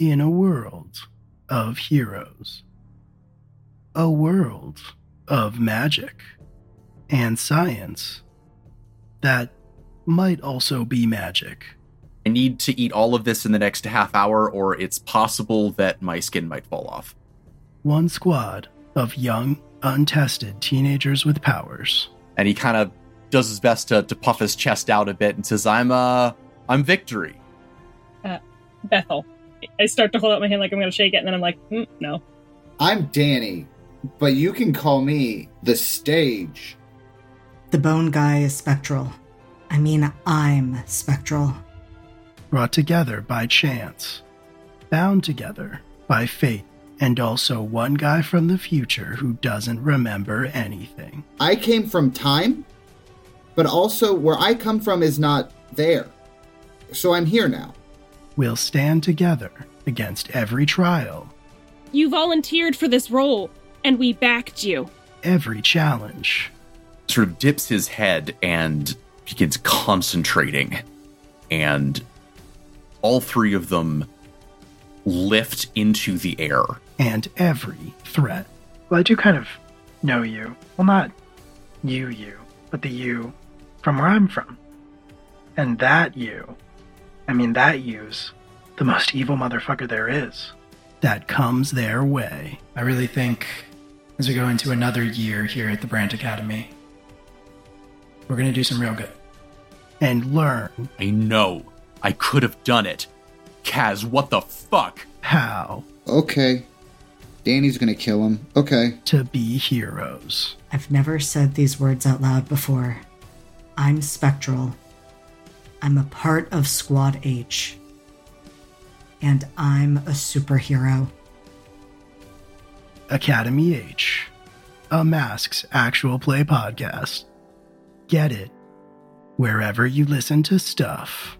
in a world of heroes. A world of magic and science that might also be magic. I need to eat all of this in the next half hour, or it's possible that my skin might fall off. One squad of young, untested teenagers with powers. And he kind of does his best to, to puff his chest out a bit and says, I'm, uh, I'm victory. Bethel. I start to hold out my hand like I'm going to shake it, and then I'm like, mm, no. I'm Danni, but you can call me the stage. The bone guy is spectral. I mean, I'm spectral. brought together by chance, bound together by fate, and also one guy from the future who doesn't remember anything. I came from time, but also where I come from is not there. So I'm here now. We'll stand together against every trial, You volunteered for this role, and we backed you. every challenge, Sort of dips his head and begins concentrating. And all three of them lift into the air. and every threat. Well, I do kind of know you. Well, not you, you, but the you from where I'm from. And that you, I mean, that you's the most evil motherfucker there is. That comes their way. I really think as we go into another year here at the Brand Academy, we're going to do some real good. And learn I know. I could have done it. Kaz, what the fuck? how Okay. Danni's gonna kill him. Okay. to be heroes. I've never said these words out loud before. I'm spectral. I'm a part of Squad H. And I'm a superhero. Academy H, a Masks actual play podcast. Get it wherever you listen to stuff.